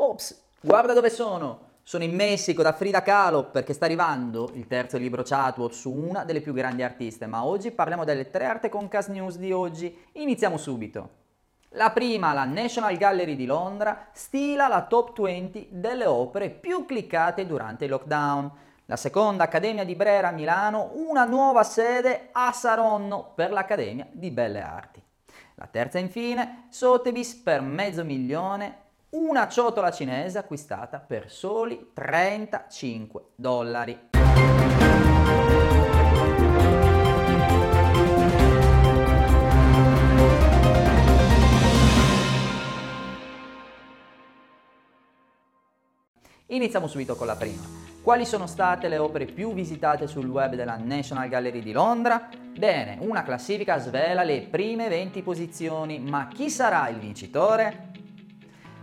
Ops, guarda dove sono! Sono in Messico da Frida Kahlo perché sta arrivando il terzo libro chatbot su una delle più grandi artiste, ma oggi parliamo delle tre arte concast news di oggi. Iniziamo subito. La prima, la National Gallery di Londra, stila la top 20 delle opere più cliccate durante il lockdown. La seconda, Accademia di Brera a Milano, una nuova sede a Saronno per l'Accademia di Belle Arti. La terza infine, Sotheby's per mezzo milione una ciotola cinese acquistata per soli 35 dollari. Iniziamo subito con la prima. Quali sono state le opere più visitate sul web della National Gallery di Londra? Bene, una classifica svela le prime 20 posizioni, ma chi sarà il vincitore?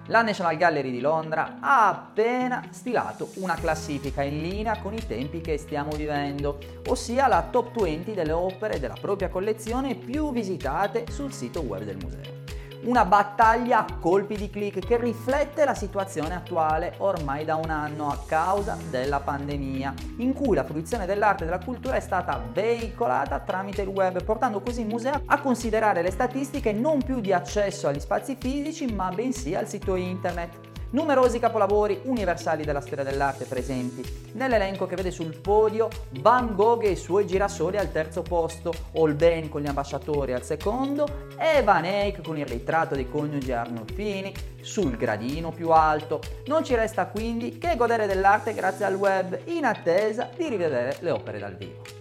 La National Gallery di Londra ha appena stilato una classifica in linea con i tempi che stiamo vivendo, ossia la top 20 delle opere della propria collezione più visitate sul sito web del museo. Una battaglia a colpi di click che riflette la situazione attuale ormai da un anno a causa della pandemia, in cui la fruizione dell'arte e della cultura è stata veicolata tramite il web, portando così il museo a considerare le statistiche non più di accesso agli spazi fisici, ma bensì al sito internet numerosi capolavori universali della storia dell'arte presenti. Nell'elenco che vede sul podio Van Gogh e i suoi girasoli al terzo posto, Holbein con gli ambasciatori al secondo e Van Eyck con il ritratto dei coniugi Arnolfini sul gradino più alto. Non ci resta quindi che godere dell'arte grazie al web in attesa di rivedere le opere dal vivo.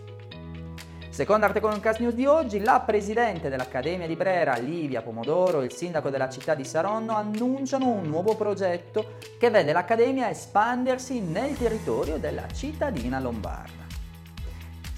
Secondo Arte Cast News di oggi, la presidente dell'Accademia di Brera, Livia Pomodoro, e il sindaco della città di Saronno annunciano un nuovo progetto che vede l'Accademia espandersi nel territorio della cittadina lombarda.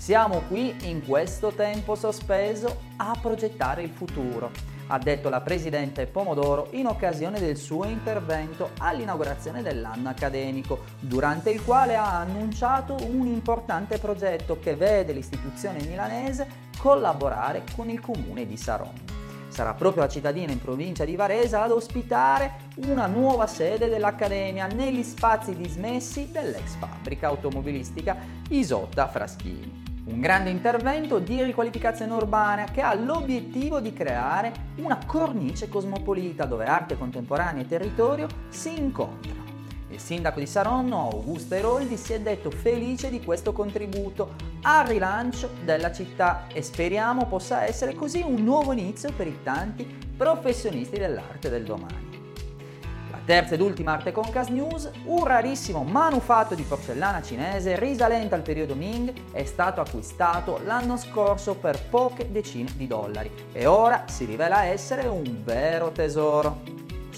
Siamo qui in questo tempo sospeso a progettare il futuro ha detto la Presidente Pomodoro in occasione del suo intervento all'inaugurazione dell'anno accademico, durante il quale ha annunciato un importante progetto che vede l'istituzione milanese collaborare con il comune di Saronno. Sarà proprio la cittadina in provincia di Varese ad ospitare una nuova sede dell'Accademia negli spazi dismessi dell'ex fabbrica automobilistica Isotta Fraschini. Un grande intervento di riqualificazione urbana che ha l'obiettivo di creare una cornice cosmopolita dove arte contemporanea e territorio si incontrano. Il sindaco di Saronno, Augusto Eroldi, si è detto felice di questo contributo al rilancio della città e speriamo possa essere così un nuovo inizio per i tanti professionisti dell'arte del domani. Terza ed ultima arte concas news, un rarissimo manufatto di porcellana cinese risalente al periodo Ming è stato acquistato l'anno scorso per poche decine di dollari e ora si rivela essere un vero tesoro.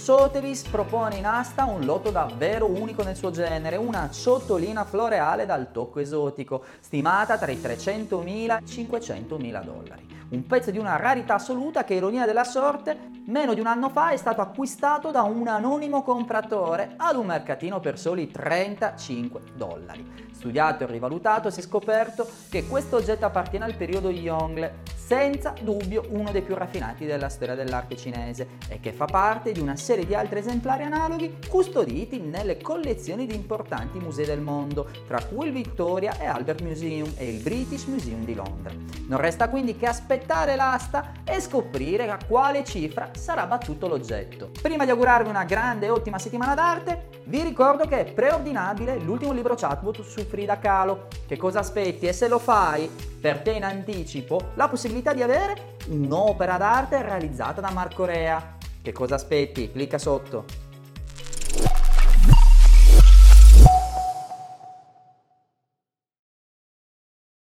Sotheby's propone in asta un lotto davvero unico nel suo genere, una ciotolina floreale dal tocco esotico, stimata tra i 300.000 e i 500.000 dollari un pezzo di una rarità assoluta che, ironia della sorte, meno di un anno fa è stato acquistato da un anonimo compratore ad un mercatino per soli 35 dollari. Studiato e rivalutato si è scoperto che questo oggetto appartiene al periodo Yongle, senza dubbio uno dei più raffinati della storia dell'arte cinese e che fa parte di una serie di altri esemplari analoghi custoditi nelle collezioni di importanti musei del mondo, tra cui il Victoria e Albert Museum e il British Museum di Londra. Non resta quindi che aspettare l'asta e scoprire a quale cifra sarà battuto l'oggetto. Prima di augurarvi una grande e ottima settimana d'arte, vi ricordo che è preordinabile l'ultimo libro chatbot su Frida Kahlo. Che cosa aspetti? E se lo fai, per te in anticipo, la possibilità di avere un'opera d'arte realizzata da Marco Rea. Che cosa aspetti? Clicca sotto.